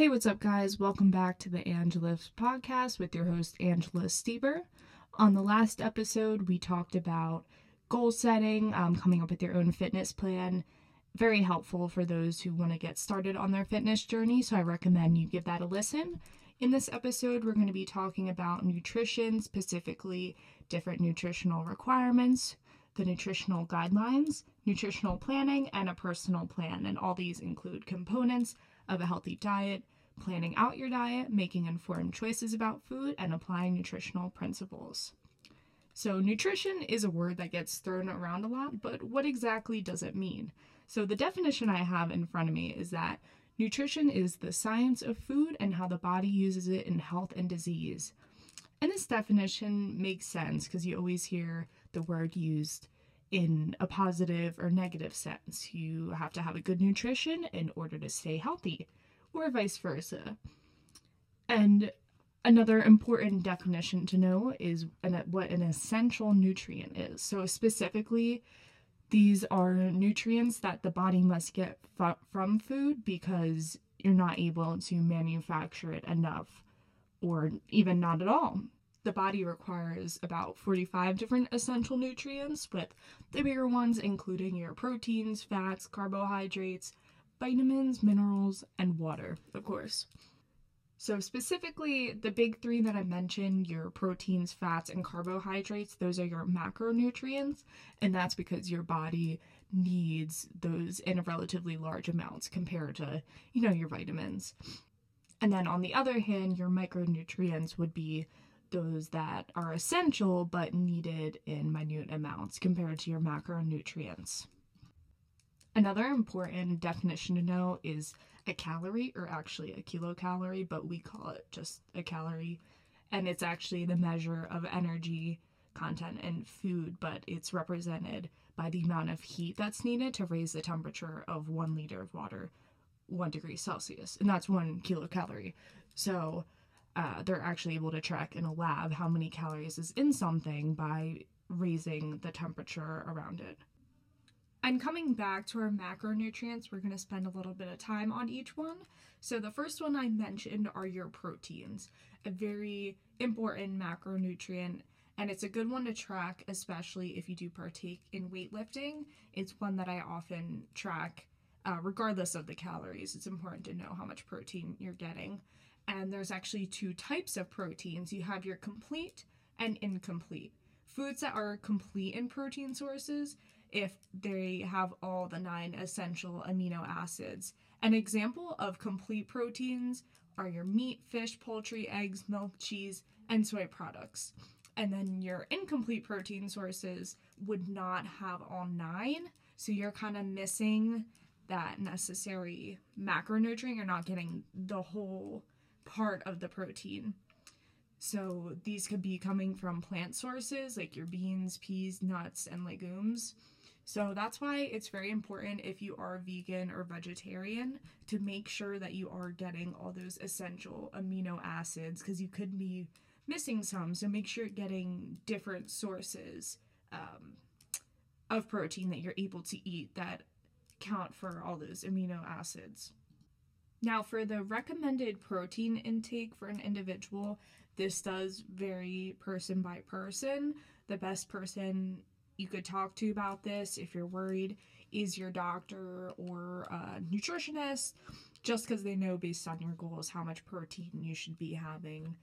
Hey, what's up, guys? Welcome back to the Ang Lifts podcast with your host, Angela Stieber. On the last episode, we talked about goal setting, um, coming up with your own fitness plan. Very helpful for those who want to get started on their fitness journey, so I recommend you give that a listen. In this episode, we're going to be talking about nutrition, specifically different nutritional requirements, the nutritional guidelines, nutritional planning, and a personal plan. And all these include components of a healthy diet, planning out your diet, making informed choices about food, and applying nutritional principles. So, nutrition is a word that gets thrown around a lot, but what exactly does it mean? So, the definition I have in front of me is that nutrition is the science of food and how the body uses it in health and disease. And this definition makes sense because you always hear the word used in a positive or negative sense. You have to have a good nutrition in order to stay healthy, or vice versa. And another important definition to know is what an essential nutrient is. So, specifically, these are nutrients that the body must get f- from food because you're not able to manufacture it enough or even not at all the body requires about 45 different essential nutrients, with the bigger ones including your proteins, fats, carbohydrates, vitamins, minerals, and water, of course. So, specifically, the big three that I mentioned your proteins, fats, and carbohydrates those are your macronutrients, and that's because your body needs those in relatively large amounts compared to, you know, your vitamins. And then on the other hand, your micronutrients would be those that are essential but needed in minute amounts compared to your macronutrients. Another important definition to know is a calorie, or actually a kilocalorie, but we call it just a calorie. And it's actually the measure of energy content in food, but it's represented by the amount of heat that's needed to raise the temperature of one liter of water one degree Celsius. And that's one kilocalorie. So uh, they're actually able to track in a lab how many calories is in something by raising the temperature around it. And coming back to our macronutrients, we're going to spend a little bit of time on each one. So, the first one I mentioned are your proteins, a very important macronutrient, and it's a good one to track, especially if you do partake in weightlifting. It's one that I often track, uh, regardless of the calories. It's important to know how much protein you're getting and there's actually two types of proteins. You have your complete and incomplete. Foods that are complete in protein sources if they have all the nine essential amino acids. An example of complete proteins are your meat, fish, poultry, eggs, milk, cheese, and soy products. And then your incomplete protein sources would not have all nine, so you're kind of missing that necessary macronutrient. You're not getting the whole part of the protein. So these could be coming from plant sources like your beans, peas, nuts, and legumes. So that's why it's very important if you are vegan or vegetarian to make sure that you are getting all those essential amino acids because you could be missing some. So make sure you're getting different sources um, of protein that you're able to eat that count for all those amino acids. Now, for the recommended protein intake for an individual, this does vary person by person. The best person you could talk to about this if you're worried is your doctor or a nutritionist, just because they know based on your goals how much protein you should be having.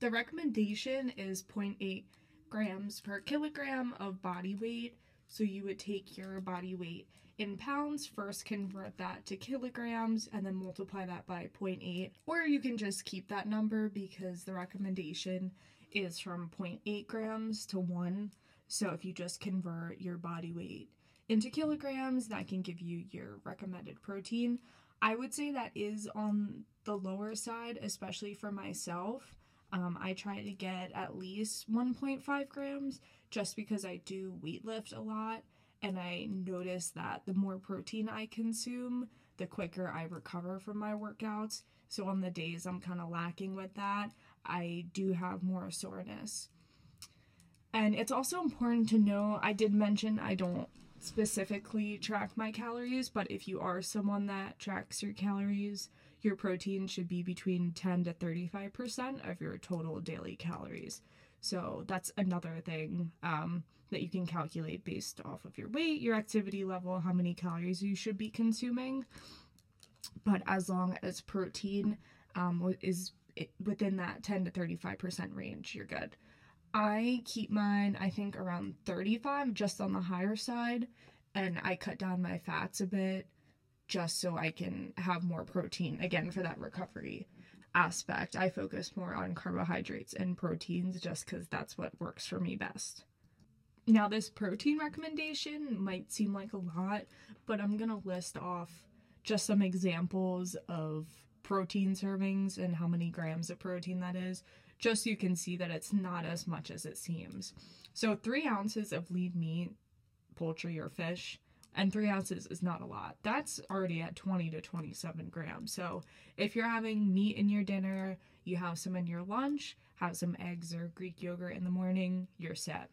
The recommendation is 0.8 grams per kilogram of body weight. So you would take your body weight in pounds, first convert that to kilograms, and then multiply that by 0.8. Or you can just keep that number because the recommendation is from 0.8 grams to 1. So if you just convert your body weight into kilograms, that can give you your recommended protein. I would say that is on the lower side, especially for myself. Um, I try to get at least 1.5 grams just because I do weight lift a lot and I notice that the more protein I consume, the quicker I recover from my workouts. So on the days I'm kind of lacking with that, I do have more soreness. And it's also important to know I did mention I don't specifically track my calories, but if you are someone that tracks your calories, your protein should be between 10 to 35% of your total daily calories. So that's another thing um, that you can calculate based off of your weight, your activity level, how many calories you should be consuming. But as long as protein um, is within that 10 to 35% range, you're good. I keep mine, I think, around 35, just on the higher side, and I cut down my fats a bit just so I can have more protein again for that recovery aspect. I focus more on carbohydrates and proteins just because that's what works for me best. Now, this protein recommendation might seem like a lot, but I'm going to list off just some examples of protein servings and how many grams of protein that is, just so you can see that it's not as much as it seems. So, three ounces of lean meat, poultry, or fish, and three ounces is not a lot. That's already at 20 to 27 grams. So, if you're having meat in your dinner, you have some in your lunch, have some eggs or Greek yogurt in the morning, you're set.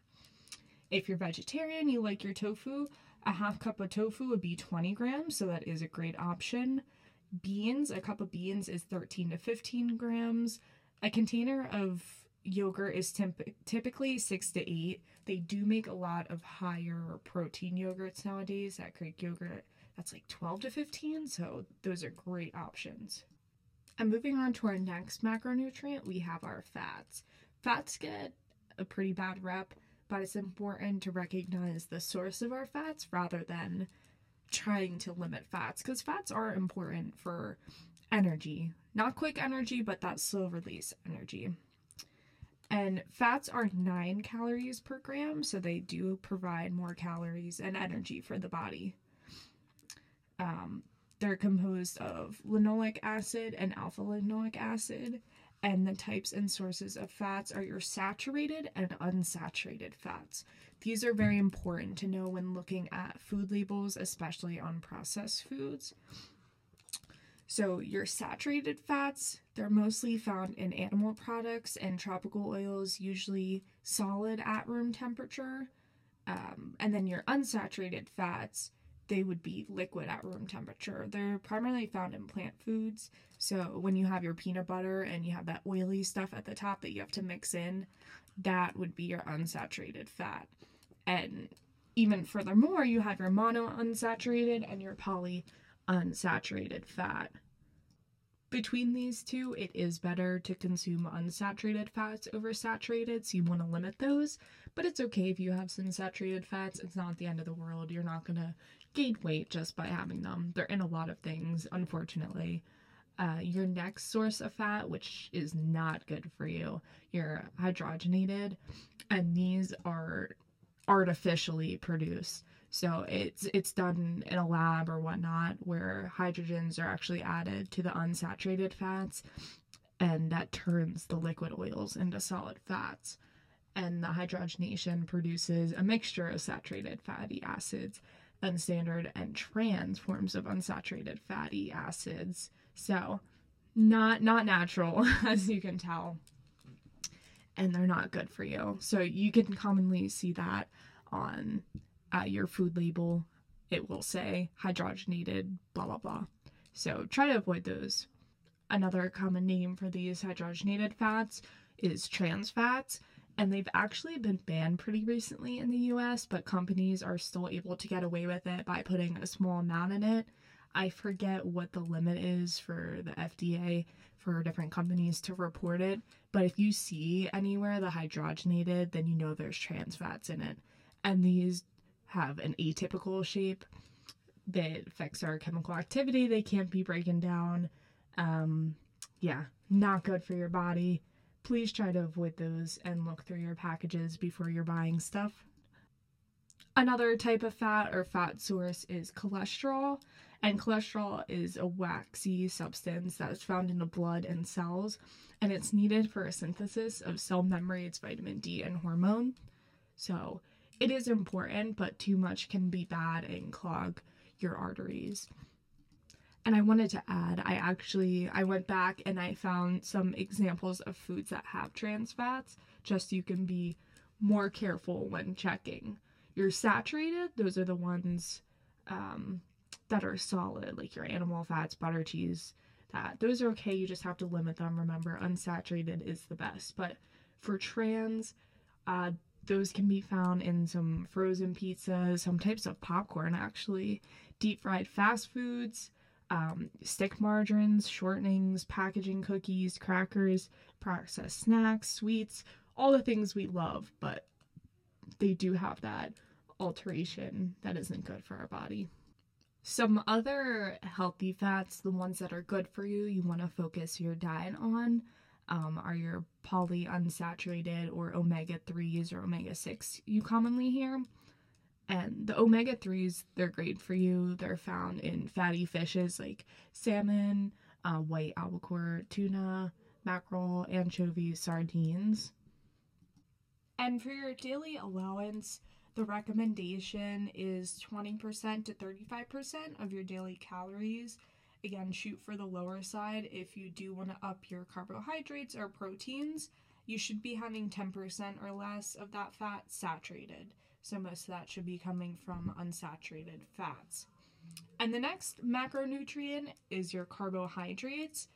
If you're vegetarian, you like your tofu, a half cup of tofu would be 20 grams, so that is a great option. Beans, a cup of beans is 13 to 15 grams. A container of yogurt is temp- typically 6 to 8. They do make a lot of higher protein yogurts nowadays. That Greek yogurt, that's like 12 to 15, so those are great options. And moving on to our next macronutrient, we have our fats. Fats get a pretty bad rep, but it's important to recognize the source of our fats rather than trying to limit fats because fats are important for energy. Not quick energy, but that slow release energy. And fats are 9 calories per gram, so they do provide more calories and energy for the body. Um, they're composed of linoleic acid and alpha linoleic acid, and the types and sources of fats are your saturated and unsaturated fats. These are very important to know when looking at food labels, especially on processed foods. So, your saturated fats, they're mostly found in animal products and tropical oils, usually solid at room temperature. Um, and then your unsaturated fats, they would be liquid at room temperature. They're primarily found in plant foods. So when you have your peanut butter and you have that oily stuff at the top that you have to mix in, that would be your unsaturated fat. And even furthermore, you have your mono unsaturated and your poly unsaturated fat. Between these two, it is better to consume unsaturated fats over saturated, so you want to limit those. But it's okay if you have some saturated fats, it's not the end of the world. You're not going to gain weight just by having them. They're in a lot of things, unfortunately. Uh, your next source of fat, which is not good for you, your hydrogenated, and these are artificially produced. So it's it's done in a lab or whatnot where hydrogens are actually added to the unsaturated fats, and that turns the liquid oils into solid fats. And the hydrogenation produces a mixture of saturated fatty acids unstandard and trans forms of unsaturated fatty acids. So, not not natural as you can tell. And they're not good for you. So you can commonly see that on uh, your food label. It will say hydrogenated blah blah blah. So try to avoid those. Another common name for these hydrogenated fats is trans fats and they've actually been banned pretty recently in the US, but companies are still able to get away with it by putting a small amount in it. I forget what the limit is for the FDA for different companies to report it, but if you see anywhere the hydrogenated, then you know there's trans fats in it. And these have an atypical shape that affects our chemical activity. They can't be broken down. Um, yeah, not good for your body please try to avoid those and look through your packages before you're buying stuff. Another type of fat or fat source is cholesterol, and cholesterol is a waxy substance that is found in the blood and cells, and it's needed for a synthesis of cell membranes, vitamin D, and hormone. So it is important, but too much can be bad and clog your arteries. And I wanted to add, I actually I went back and I found some examples of foods that have trans fats, just so you can be more careful when checking. Your saturated, those are the ones um, that are solid, like your animal fats, butter, cheese, that. Those are okay, you just have to limit them. Remember, unsaturated is the best. But for trans, uh, those can be found in some frozen pizzas, some types of popcorn, actually, deep fried fast foods, um, stick margarines, shortenings, packaging cookies, crackers, processed snacks, sweets, all the things we love, but they do have that alteration that isn't good for our body. Some other healthy fats, the ones that are good for you, you want to focus your diet on, um, are your polyunsaturated or omega 3s or omega 6 you commonly hear. And the omega 3s, they're great for you. They're found in fatty fishes like salmon, uh, white albacore, tuna, mackerel, anchovies, sardines. And for your daily allowance, the recommendation is 20% to 35% of your daily calories. Again, shoot for the lower side. If you do want to up your carbohydrates or proteins, you should be having 10% or less of that fat saturated. So most of that should be coming from unsaturated fats. And the next macronutrient is your carbohydrates.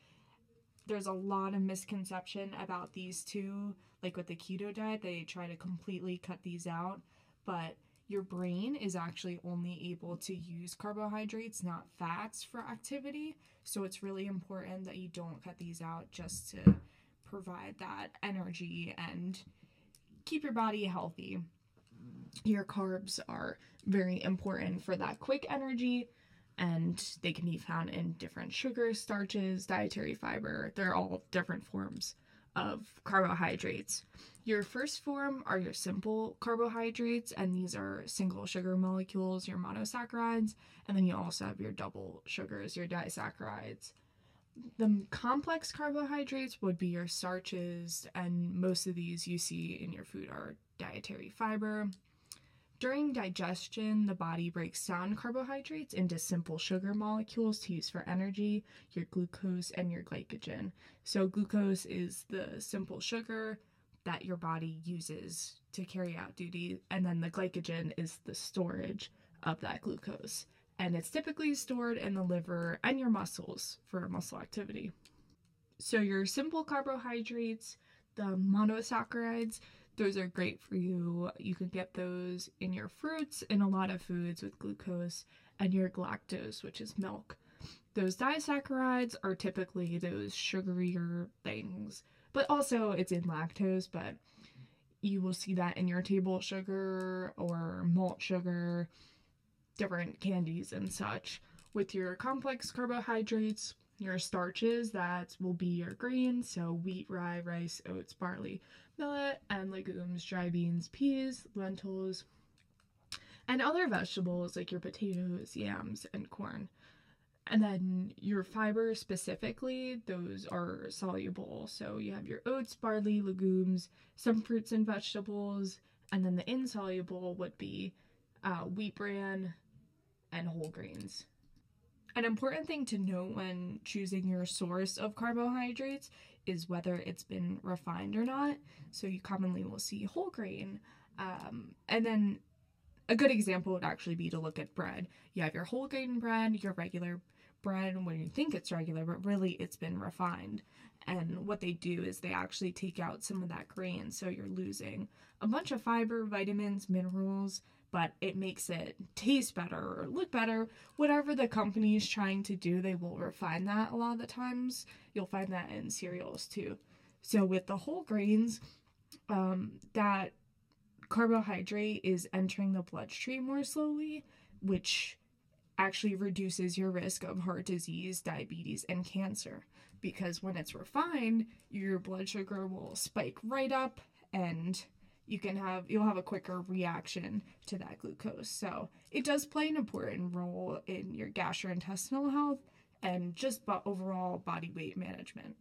There's a lot of misconception about these two. Like with the keto diet, they try to completely cut these out, but your brain is actually only able to use carbohydrates, not fats, for activity. So it's really important that you don't cut these out just to provide that energy and keep your body healthy. Your carbs are very important for that quick energy, and they can be found in different sugars, starches, dietary fiber. They're all different forms of carbohydrates. Your first form are your simple carbohydrates, and these are single sugar molecules, your monosaccharides, and then you also have your double sugars, your disaccharides. The complex carbohydrates would be your starches, and most of these you see in your food are dietary fiber. During digestion, the body breaks down carbohydrates into simple sugar molecules to use for energy, your glucose and your glycogen. So, glucose is the simple sugar that your body uses to carry out duty, and then the glycogen is the storage of that glucose. And it's typically stored in the liver and your muscles for muscle activity. So, your simple carbohydrates, the monosaccharides, those are great for you. You can get those in your fruits, in a lot of foods with glucose, and your galactose, which is milk. Those disaccharides are typically those sugarier things, but also it's in lactose, but you will see that in your table sugar or malt sugar, different candies and such. With your complex carbohydrates, your starches, that will be your grains, so wheat, rye, rice, oats, barley, and legumes, dry beans, peas, lentils, and other vegetables like your potatoes, yams, and corn. And then your fiber specifically, those are soluble. So you have your oats, barley, legumes, some fruits and vegetables, and then the insoluble would be uh, wheat bran and whole grains. An important thing to note when choosing your source of carbohydrates is whether it's been refined or not. So you commonly will see whole grain. Um, and then a good example would actually be to look at bread. You have your whole grain bread, your regular bread when you think it's regular, but really it's been refined. And what they do is they actually take out some of that grain, so you're losing a bunch of fiber, vitamins, minerals, but it makes it taste better or look better. Whatever the company is trying to do, they will refine that a lot of the times. You'll find that in cereals too. So with the whole grains, um, that carbohydrate is entering the bloodstream more slowly, which actually reduces your risk of heart disease, diabetes, and cancer. Because when it's refined, your blood sugar will spike right up and you can have you'll have a quicker reaction to that glucose. So it does play an important role in your gastrointestinal health and just but overall body weight management.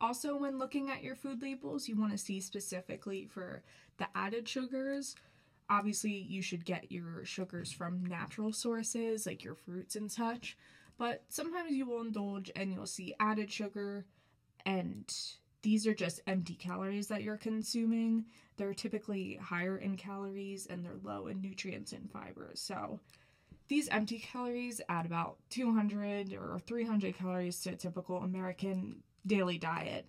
Also, when looking at your food labels, you want to see specifically for the added sugars. Obviously, you should get your sugars from natural sources like your fruits and such, but sometimes you will indulge and you'll see added sugar and these are just empty calories that you're consuming. They're typically higher in calories and they're low in nutrients and fibers. So these empty calories add about 200 or 300 calories to a typical American daily diet.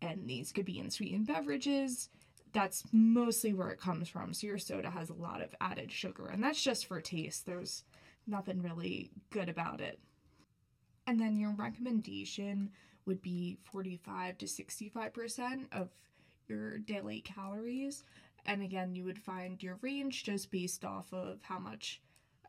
And these could be in sweetened beverages. That's mostly where it comes from. So your soda has a lot of added sugar, and that's just for taste. There's nothing really good about it. And then your recommendation would be 45 to 65% of your daily calories. And again, you would find your range just based off of how much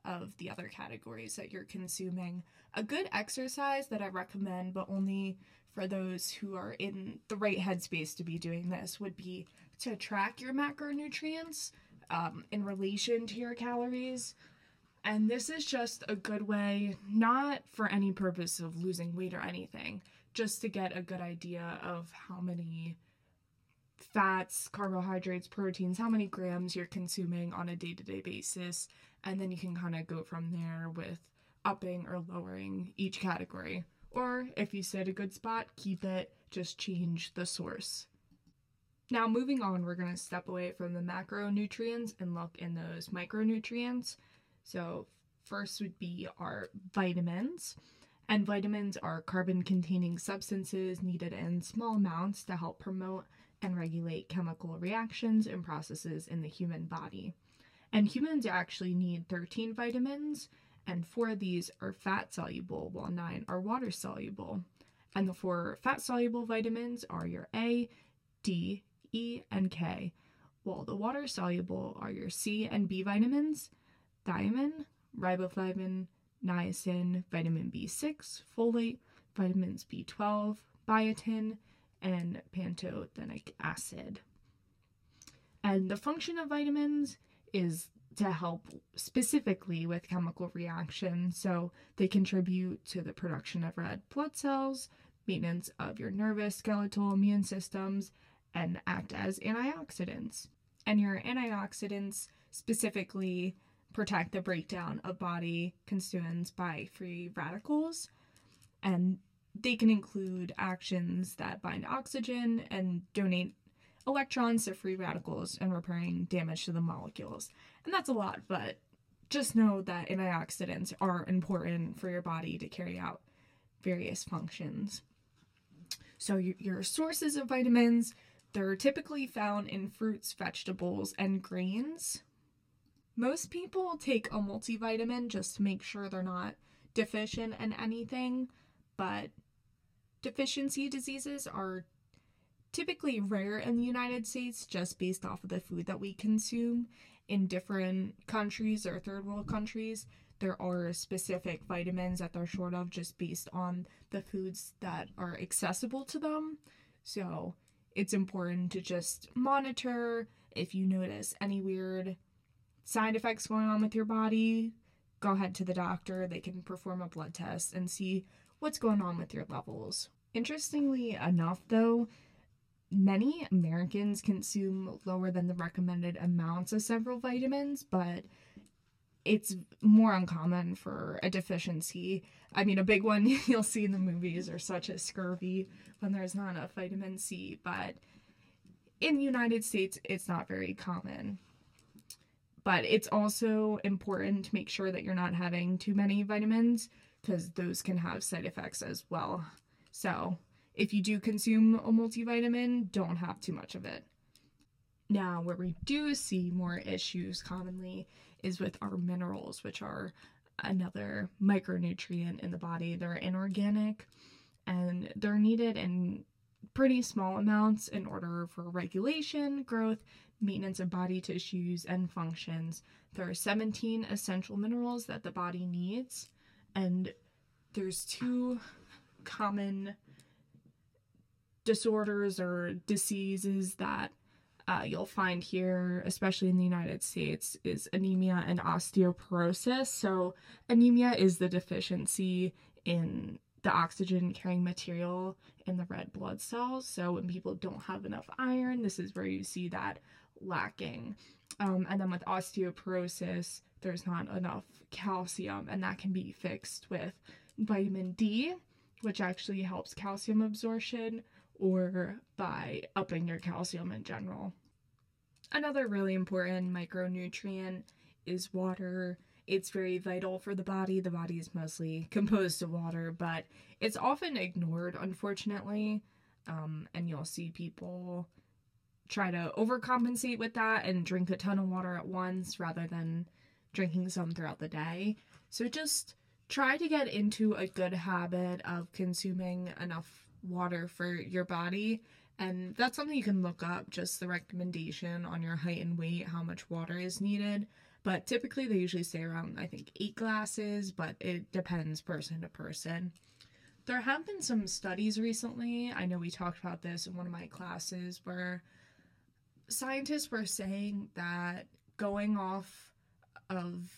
of the other categories that you're consuming. A good exercise that I recommend, but only for those who are in the right headspace to be doing this, would be to track your macronutrients um, in relation to your calories. And this is just a good way, not for any purpose of losing weight or anything, just to get a good idea of how many fats, carbohydrates, proteins, how many grams you're consuming on a day to day basis. And then you can kind of go from there with upping or lowering each category. Or if you set a good spot, keep it, just change the source. Now, moving on, we're going to step away from the macronutrients and look in those micronutrients. So, first would be our vitamins. And vitamins are carbon containing substances needed in small amounts to help promote and regulate chemical reactions and processes in the human body. And humans actually need 13 vitamins, and four of these are fat soluble, while nine are water soluble. And the four fat soluble vitamins are your A, D, E, and K, while the water soluble are your C and B vitamins, thiamine, riboflavin, niacin, vitamin B6, folate, vitamins B12, biotin, and pantothenic acid. And the function of vitamins is to help specifically with chemical reactions. So they contribute to the production of red blood cells, maintenance of your nervous, skeletal, immune systems, and act as antioxidants. And your antioxidants specifically protect the breakdown of body constituents by free radicals. And they can include actions that bind oxygen and donate electrons to free radicals and repairing damage to the molecules. And that's a lot, but just know that antioxidants are important for your body to carry out various functions. So, your, your sources of vitamins, they're typically found in fruits, vegetables, and grains. Most people take a multivitamin just to make sure they're not deficient in anything, but deficiency diseases are typically rare in the United States just based off of the food that we consume. In different countries or third world countries, there are specific vitamins that they're short of just based on the foods that are accessible to them. So it's important to just monitor if you notice any weird side effects going on with your body. Go ahead to the doctor, they can perform a blood test and see what's going on with your levels. Interestingly enough, though, many Americans consume lower than the recommended amounts of several vitamins, but it's more uncommon for a deficiency. I mean, a big one you'll see in the movies are such as scurvy when there's not enough vitamin C, but in the United States, it's not very common. But it's also important to make sure that you're not having too many vitamins because those can have side effects as well. So, if you do consume a multivitamin, don't have too much of it. Now, where we do see more issues commonly is with our minerals, which are another micronutrient in the body. They're inorganic and they're needed in pretty small amounts in order for regulation, growth, maintenance of body tissues, and functions. There are 17 essential minerals that the body needs, and there's two common disorders or diseases that uh, you'll find here, especially in the United States, is anemia and osteoporosis. So, anemia is the deficiency in the oxygen carrying material in the red blood cells. So, when people don't have enough iron, this is where you see that lacking. Um, and then with osteoporosis, there's not enough calcium, and that can be fixed with vitamin D which actually helps calcium absorption, or by upping your calcium in general. Another really important micronutrient is water. It's very vital for the body. The body is mostly composed of water, but it's often ignored, unfortunately. Um, and you'll see people try to overcompensate with that and drink a ton of water at once rather than drinking some throughout the day. So just try to get into a good habit of consuming enough water for your body. And that's something you can look up just the recommendation on your height and weight, how much water is needed. But typically, they usually say around, I think, eight glasses, but it depends person to person. There have been some studies recently. I know we talked about this in one of my classes where scientists were saying that going off of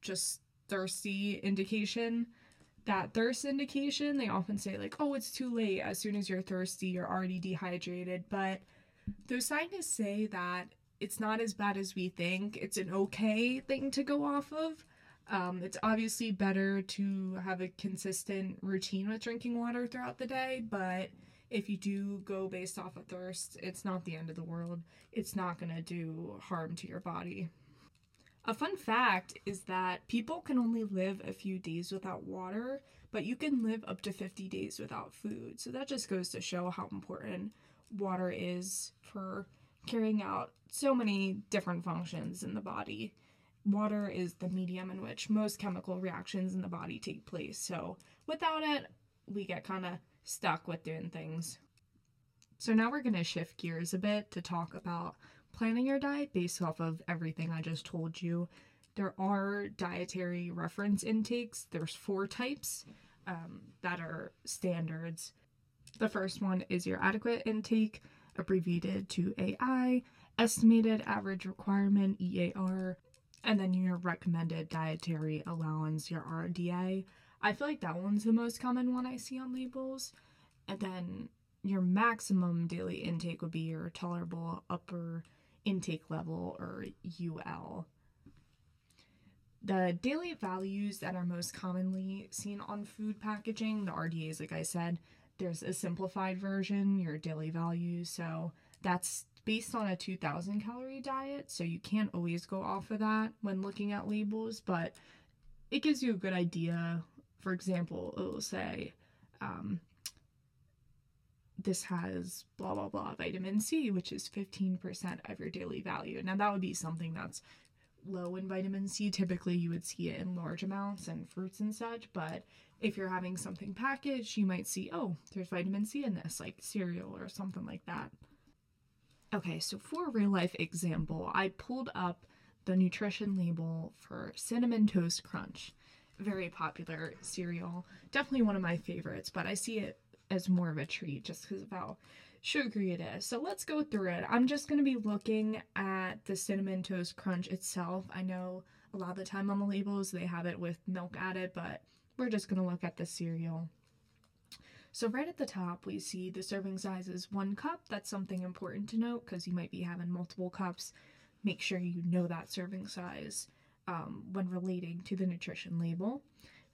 just thirsty indication that thirst indication they often say like oh it's too late. As soon as you're thirsty you're already dehydrated. But those scientists say that it's not as bad as we think. It's an okay thing to go off of. Um, it's obviously better to have a consistent routine with drinking water throughout the day but if you do go based off of thirst it's not the end of the world. It's not going to do harm to your body a fun fact is that people can only live a few days without water, but you can live up to 50 days without food. So that just goes to show how important water is for carrying out so many different functions in the body. Water is the medium in which most chemical reactions in the body take place. So without it, we get kind of stuck with doing things. So now we're going to shift gears a bit to talk about planning your diet based off of everything I just told you. There are dietary reference intakes. There's four types um, that are standards. The first one is your adequate intake, abbreviated to AI, estimated average requirement, EAR, and then your recommended dietary allowance, your RDA. I feel like that one's the most common one I see on labels. And then your maximum daily intake would be your tolerable upper intake level or UL. The daily values that are most commonly seen on food packaging, the RDAs, like I said, there's a simplified version, your daily values. So that's based on a 2000 calorie diet. So you can't always go off of that when looking at labels, but it gives you a good idea. For example, it will say, um, this has blah blah blah vitamin C, which is 15% of your daily value. Now that would be something that's low in vitamin C. Typically you would see it in large amounts and fruits and such, but if you're having something packaged, you might see, oh, there's vitamin C in this, like cereal or something like that. Okay, so for a real life example, I pulled up the nutrition label for Cinnamon Toast Crunch. Very popular cereal. Definitely one of my favorites, but I see it as more of a treat just because of how sugary it is. So let's go through it. I'm just going to be looking at the Cinnamon Toast Crunch itself. I know a lot of the time on the labels they have it with milk added, but we're just going to look at the cereal. So right at the top, we see the serving size is one cup. That's something important to note because you might be having multiple cups. Make sure you know that serving size um, when relating to the nutrition label.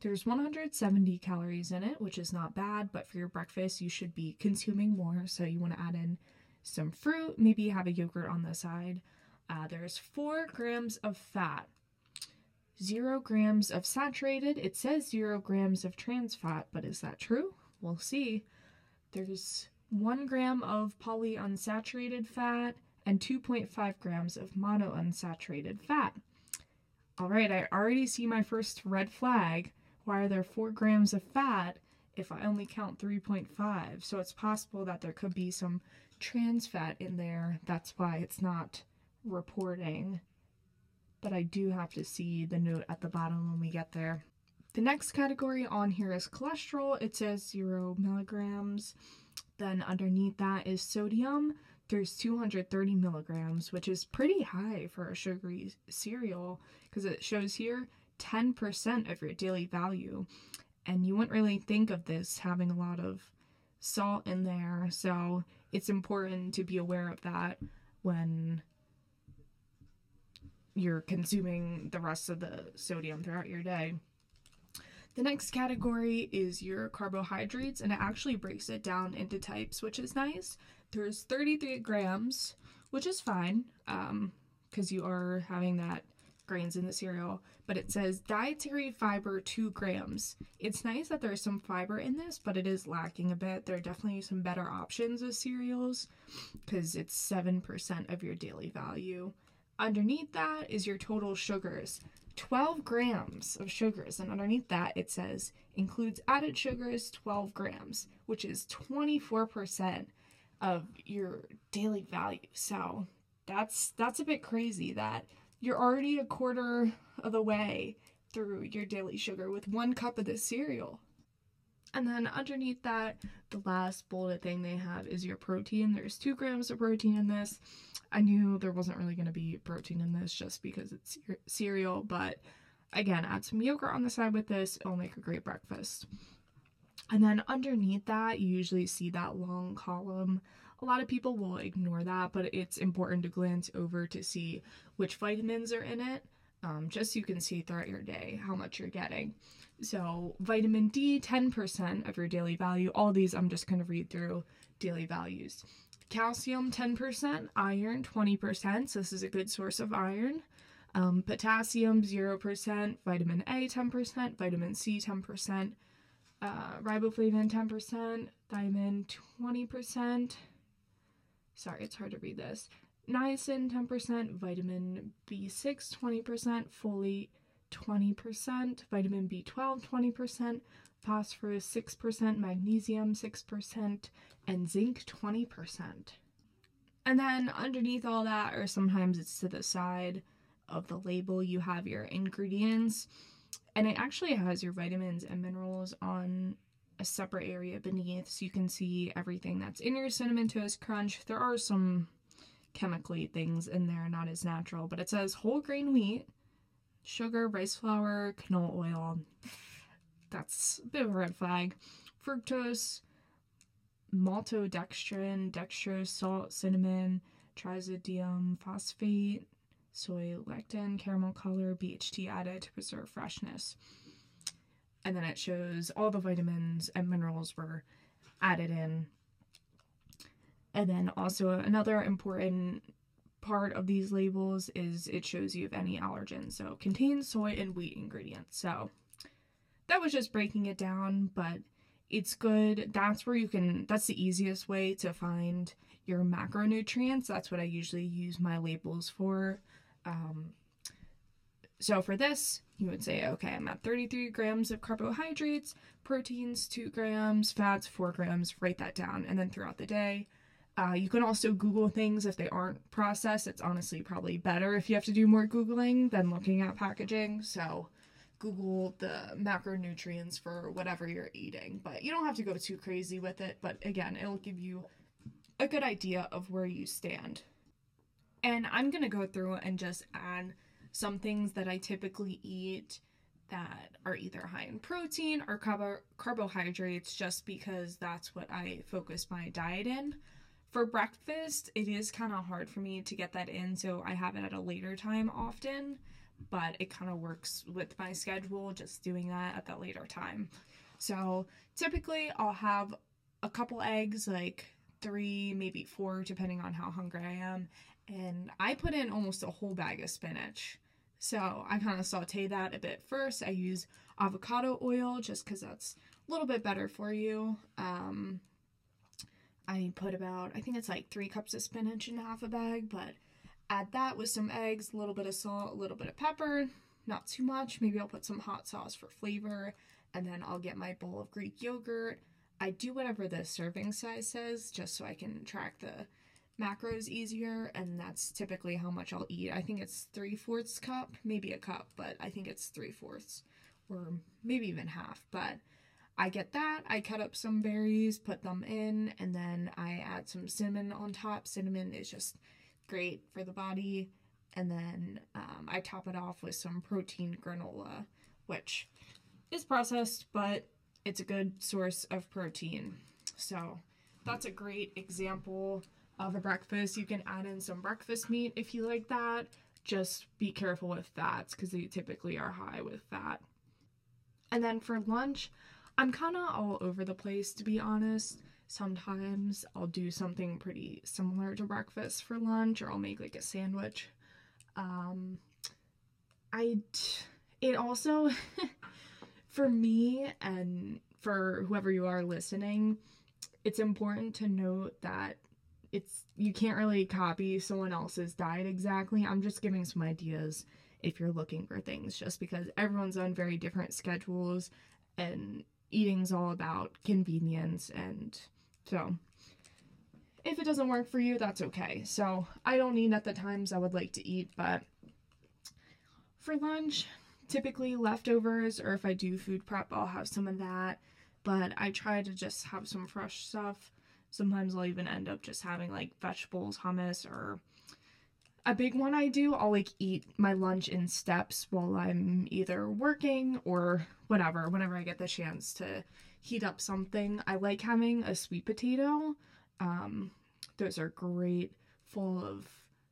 There's 170 calories in it, which is not bad, but for your breakfast, you should be consuming more. So you want to add in some fruit, maybe have a yogurt on the side. Uh, there's four grams of fat, zero grams of saturated. It says zero grams of trans fat, but is that true? We'll see. There's one gram of polyunsaturated fat and 2.5 grams of monounsaturated fat. All right, I already see my first red flag. Why are there 4 grams of fat if I only count 3.5? So it's possible that there could be some trans fat in there. That's why it's not reporting. But I do have to see the note at the bottom when we get there. The next category on here is cholesterol. It says 0 milligrams. Then underneath that is sodium. There's 230 milligrams, which is pretty high for a sugary cereal because it shows here 10% of your daily value. And you wouldn't really think of this having a lot of salt in there. So it's important to be aware of that when you're consuming the rest of the sodium throughout your day. The next category is your carbohydrates, and it actually breaks it down into types, which is nice. There's 33 grams, which is fine because um, you are having that grains in the cereal, but it says dietary fiber 2 grams. It's nice that there's some fiber in this, but it is lacking a bit. There are definitely some better options of cereals because it's 7% of your daily value. Underneath that is your total sugars. 12 grams of sugars, and underneath that it says includes added sugars 12 grams, which is 24% of your daily value. So that's that's a bit crazy that you're already a quarter of the way through your daily sugar with one cup of this cereal. And then underneath that, the last bullet thing they have is your protein. There's two grams of protein in this. I knew there wasn't really going to be protein in this just because it's cereal, but again, add some yogurt on the side with this. It'll make a great breakfast. And then underneath that, you usually see that long column a lot of people will ignore that, but it's important to glance over to see which vitamins are in it, um, just so you can see throughout your day how much you're getting. So, vitamin D, 10% of your daily value. All these I'm just going to read through daily values. Calcium, 10%, iron, 20%. So, this is a good source of iron. Um, potassium, 0%, vitamin A, 10%, vitamin C, 10%, uh, riboflavin, 10%, thiamine, 20%, sorry, it's hard to read this. Niacin 10%, vitamin B6 20%, folate 20%, vitamin B12 20%, phosphorus 6%, magnesium 6%, and zinc 20%. And then underneath all that, or sometimes it's to the side of the label, you have your ingredients. And it actually has your vitamins and minerals on a separate area beneath so you can see everything that's in your cinnamon toast crunch. There are some chemically things in there, not as natural, but it says whole grain wheat, sugar, rice flour, canola oil. That's a bit of a red flag. Fructose, maltodextrin, dextrose, salt, cinnamon, trisodium phosphate, soy lecithin, caramel color, BHT added to preserve freshness and then it shows all the vitamins and minerals were added in. And then also another important part of these labels is it shows you if any allergens. So contains soy and wheat ingredients. So that was just breaking it down, but it's good. That's where you can that's the easiest way to find your macronutrients. That's what I usually use my labels for. Um, so for this, you would say, okay, I'm at 33 grams of carbohydrates, proteins 2 grams, fats 4 grams, write that down. And then throughout the day, uh, you can also Google things if they aren't processed. It's honestly probably better if you have to do more Googling than looking at packaging. So Google the macronutrients for whatever you're eating. But you don't have to go too crazy with it. But again, it'll give you a good idea of where you stand. And I'm going to go through and just add some things that I typically eat that are either high in protein or carbo- carbohydrates just because that's what I focus my diet in. For breakfast, it is kind of hard for me to get that in, so I have it at a later time often, but it kind of works with my schedule just doing that at that later time. So typically, I'll have a couple eggs, like three, maybe four, depending on how hungry I am, and I put in almost a whole bag of spinach. So I kind of saute that a bit first. I use avocado oil just because that's a little bit better for you. Um, I put about, I think it's like three cups of spinach in half a bag, but add that with some eggs, a little bit of salt, a little bit of pepper, not too much. Maybe I'll put some hot sauce for flavor, and then I'll get my bowl of Greek yogurt. I do whatever the serving size says just so I can track the macros easier, and that's typically how much I'll eat. I think it's three fourths cup, maybe a cup, but I think it's three fourths or maybe even half. But I get that, I cut up some berries, put them in, and then I add some cinnamon on top. Cinnamon is just great for the body. And then um, I top it off with some protein granola, which is processed, but it's a good source of protein. So that's a great example of a breakfast. You can add in some breakfast meat if you like that. Just be careful with fats because they typically are high with fat. And then for lunch, I'm kind of all over the place to be honest. Sometimes I'll do something pretty similar to breakfast for lunch, or I'll make like a sandwich. Um, I it also for me and for whoever you are listening, it's important to note that it's you can't really copy someone else's diet exactly. I'm just giving some ideas if you're looking for things just because everyone's on very different schedules and eating's all about convenience and so if it doesn't work for you, that's okay. So I don't eat at the times I would like to eat, but for lunch, typically leftovers, or if I do food prep, I'll have some of that. But I try to just have some fresh stuff. Sometimes I'll even end up just having like vegetables, hummus, or a big one I do, I'll like eat my lunch in steps while I'm either working or whatever, whenever I get the chance to heat up something. I like having a sweet potato. Um, those are great, full of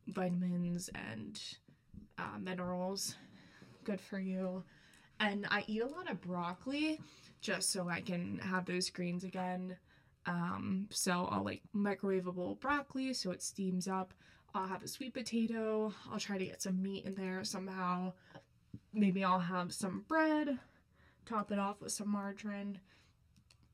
vitamins and uh, minerals. Good for you. And I eat a lot of broccoli just so I can have those greens again. Um, so I'll like microwavable broccoli so it steams up. I'll have a sweet potato. I'll try to get some meat in there somehow. Maybe I'll have some bread, top it off with some margarine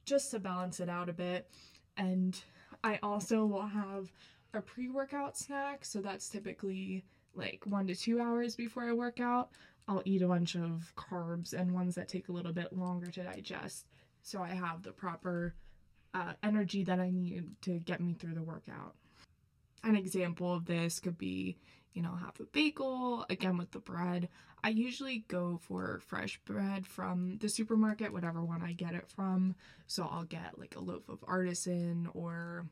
just to balance it out a bit. And I also will have a pre workout snack. So that's typically like one to two hours before I work out. I'll eat a bunch of carbs and ones that take a little bit longer to digest. So I have the proper uh, energy that I need to get me through the workout. An example of this could be, you know, have a bagel, again with the bread. I usually go for fresh bread from the supermarket, whatever one I get it from. So I'll get like a loaf of artisan or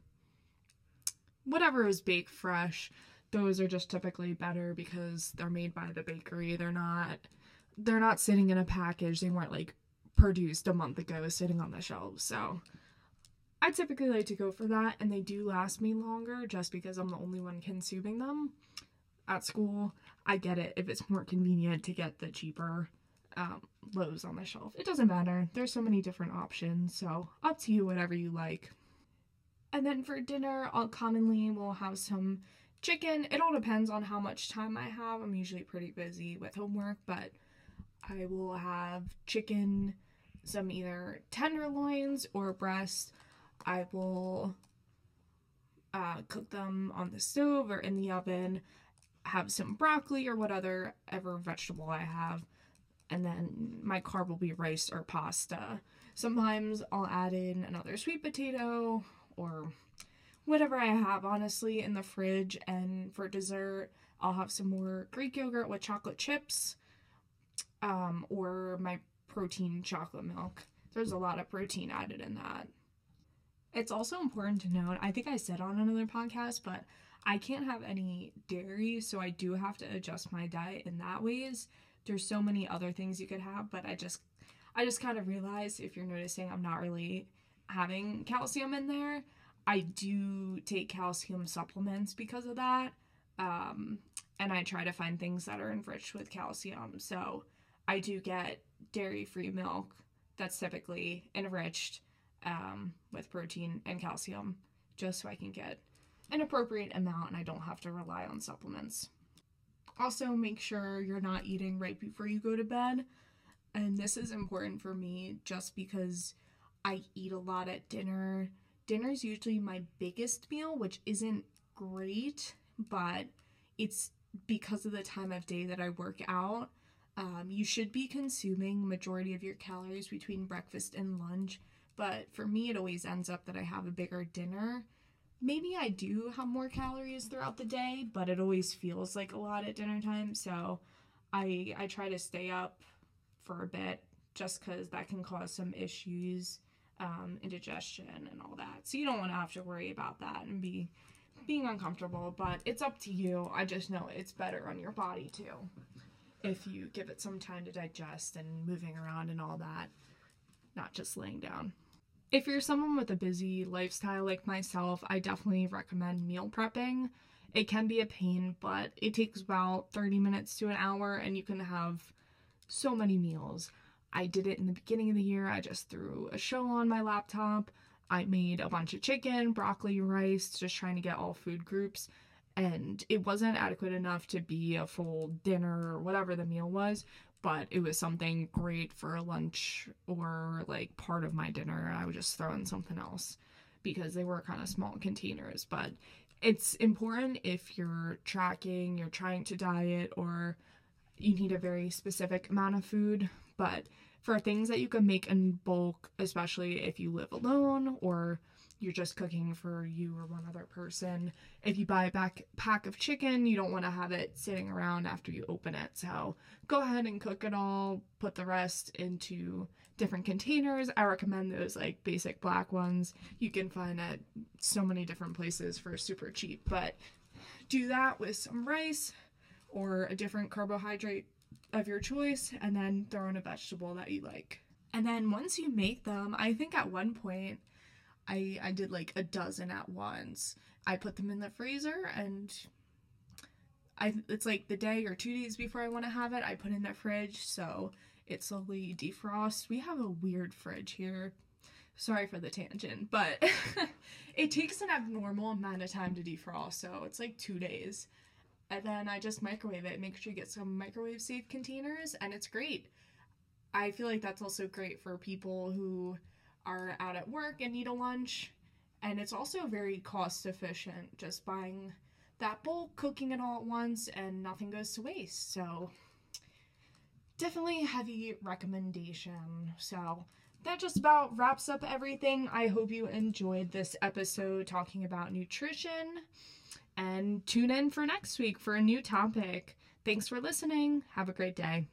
whatever is baked fresh. Those are just typically better because they're made by the bakery. They're not they're not sitting in a package. They weren't like produced a month ago sitting on the shelves. So I typically like to go for that, and they do last me longer just because I'm the only one consuming them. At school, I get it if it's more convenient to get the cheaper um, loaves on the shelf. It doesn't matter. There's so many different options, so up to you, whatever you like. And then for dinner, I'll commonly will have some chicken. It all depends on how much time I have. I'm usually pretty busy with homework, but I will have chicken, some either tenderloins or breast. I will uh, cook them on the stove or in the oven, have some broccoli or what other ever vegetable I have, and then my carb will be rice or pasta. Sometimes I'll add in another sweet potato or whatever I have honestly in the fridge and for dessert I'll have some more Greek yogurt with chocolate chips um, or my protein chocolate milk. There's a lot of protein added in that. It's also important to note, I think I said on another podcast, but I can't have any dairy, so I do have to adjust my diet in that ways. There's so many other things you could have, but I just I just kind of realized if you're noticing I'm not really having calcium in there. I do take calcium supplements because of that. Um, and I try to find things that are enriched with calcium. So I do get dairy free milk that's typically enriched um, with protein and calcium just so I can get an appropriate amount and I don't have to rely on supplements. Also, make sure you're not eating right before you go to bed. And this is important for me just because I eat a lot at dinner. Dinner is usually my biggest meal, which isn't great, but it's because of the time of day that I work out. Um, you should be consuming majority of your calories between breakfast and lunch but for me, it always ends up that I have a bigger dinner. Maybe I do have more calories throughout the day, but it always feels like a lot at dinner time. So I I try to stay up for a bit just because that can cause some issues, um, indigestion and all that. So you don't want to have to worry about that and be being uncomfortable. But it's up to you. I just know it's better on your body too if you give it some time to digest and moving around and all that, not just laying down. If you're someone with a busy lifestyle like myself, I definitely recommend meal prepping. It can be a pain, but it takes about 30 minutes to an hour and you can have so many meals. I did it in the beginning of the year. I just threw a show on my laptop. I made a bunch of chicken, broccoli, rice, just trying to get all food groups. and it wasn't adequate enough to be a full dinner or whatever the meal was but it was something great for lunch or like part of my dinner. I would just throw in something else because they were kind of small containers but it's important if you're tracking you're trying to diet or you need a very specific amount of food but for things that you can make in bulk especially if you live alone or you're just cooking for you or one other person. If you buy a back pack of chicken, you don't want to have it sitting around after you open it. So go ahead and cook it all, put the rest into different containers. I recommend those like basic black ones you can find at so many different places for super cheap. But do that with some rice or a different carbohydrate of your choice and then throw in a vegetable that you like. And then once you make them, I think at one point I I did like a dozen at once. I put them in the freezer and I it's like the day or two days before I want to have it, I put in the fridge so it slowly defrosts. We have a weird fridge here. Sorry for the tangent, but it takes an abnormal amount of time to defrost, so it's like two days. And then I just microwave it. Make sure you get some microwave safe containers, and it's great. I feel like that's also great for people who are out at work and need a lunch. And it's also very cost efficient just buying that bulk, cooking it all at once, and nothing goes to waste. So, definitely a heavy recommendation. So, that just about wraps up everything. I hope you enjoyed this episode talking about nutrition. And tune in for next week for a new topic. Thanks for listening. Have a great day.